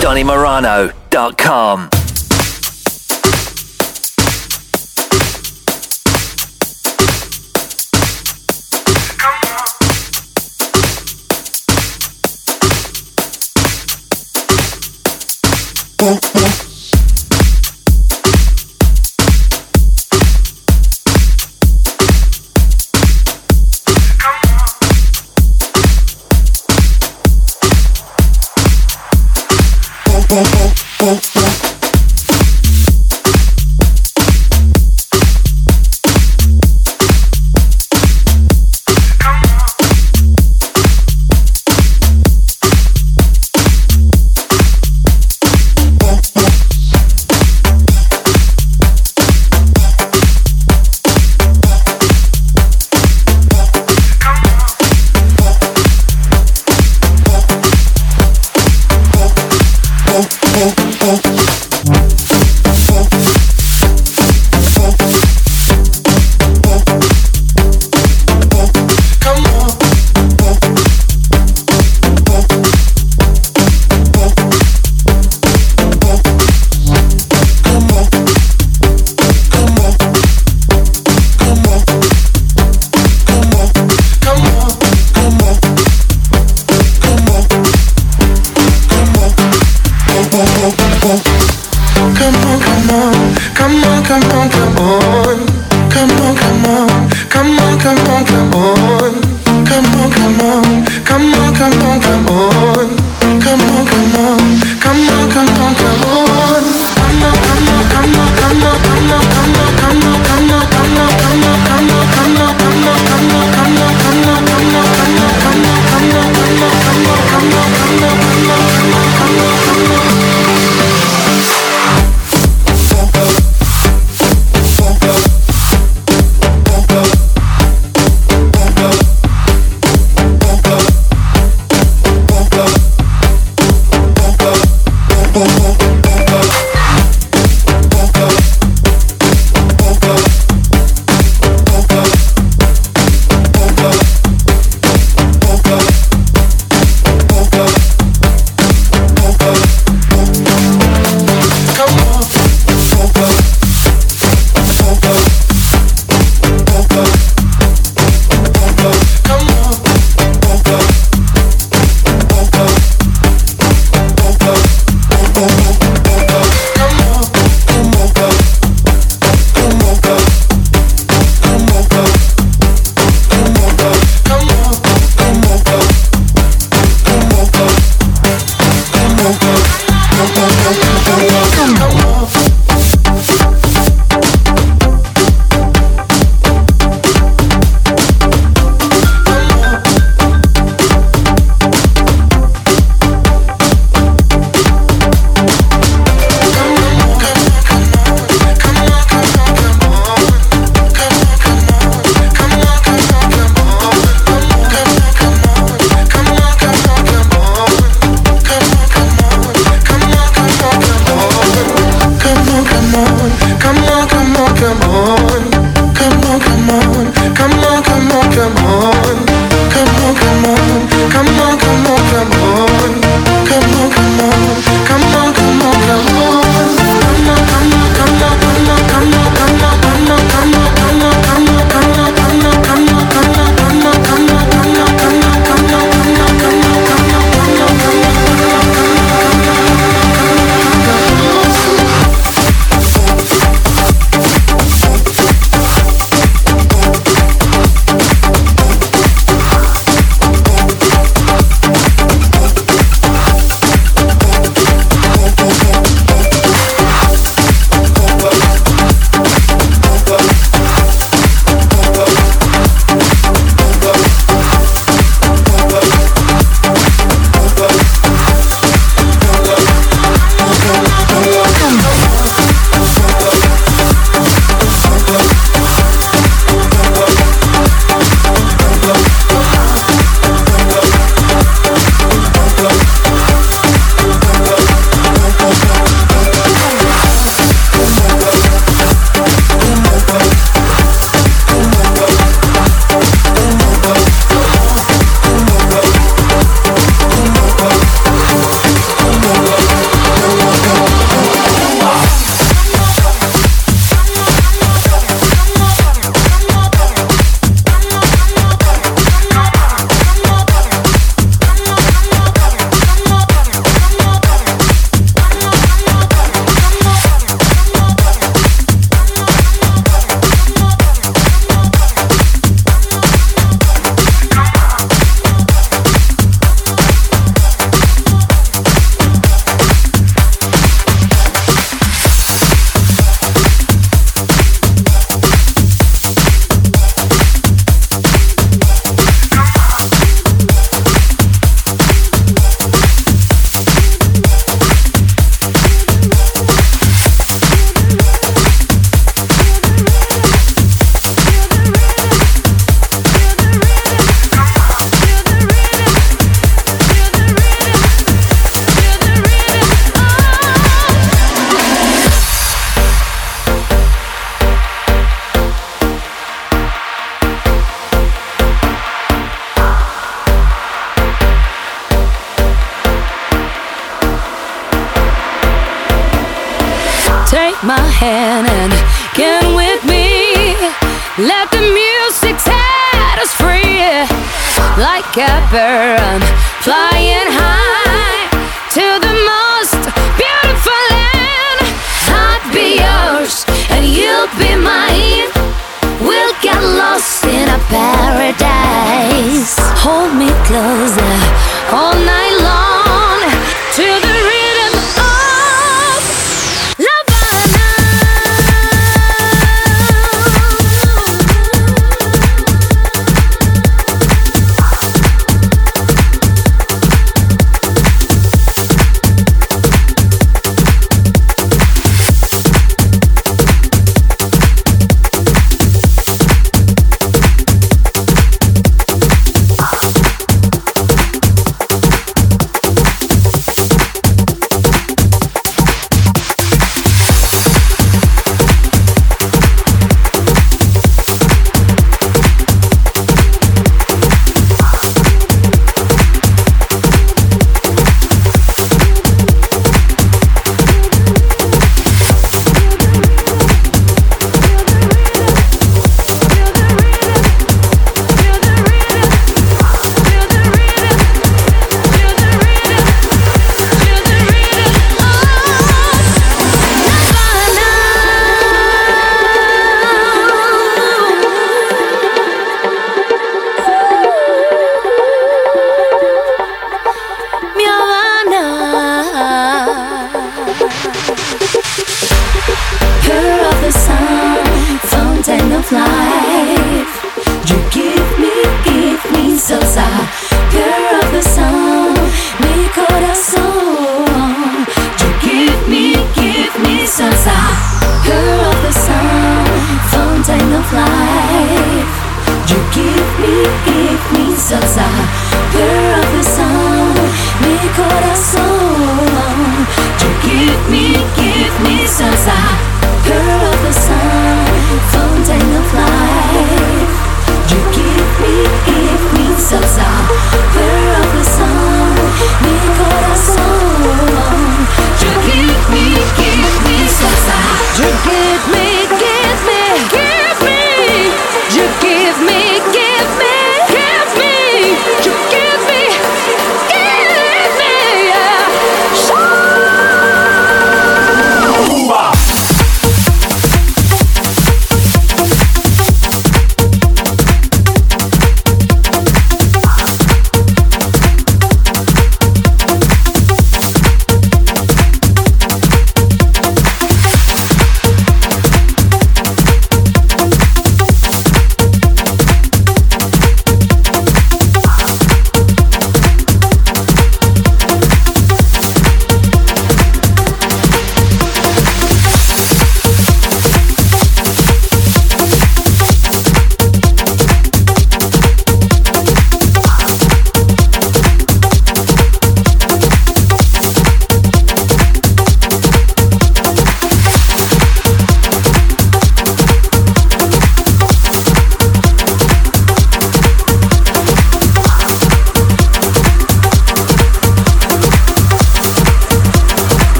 DonnyMorano.com.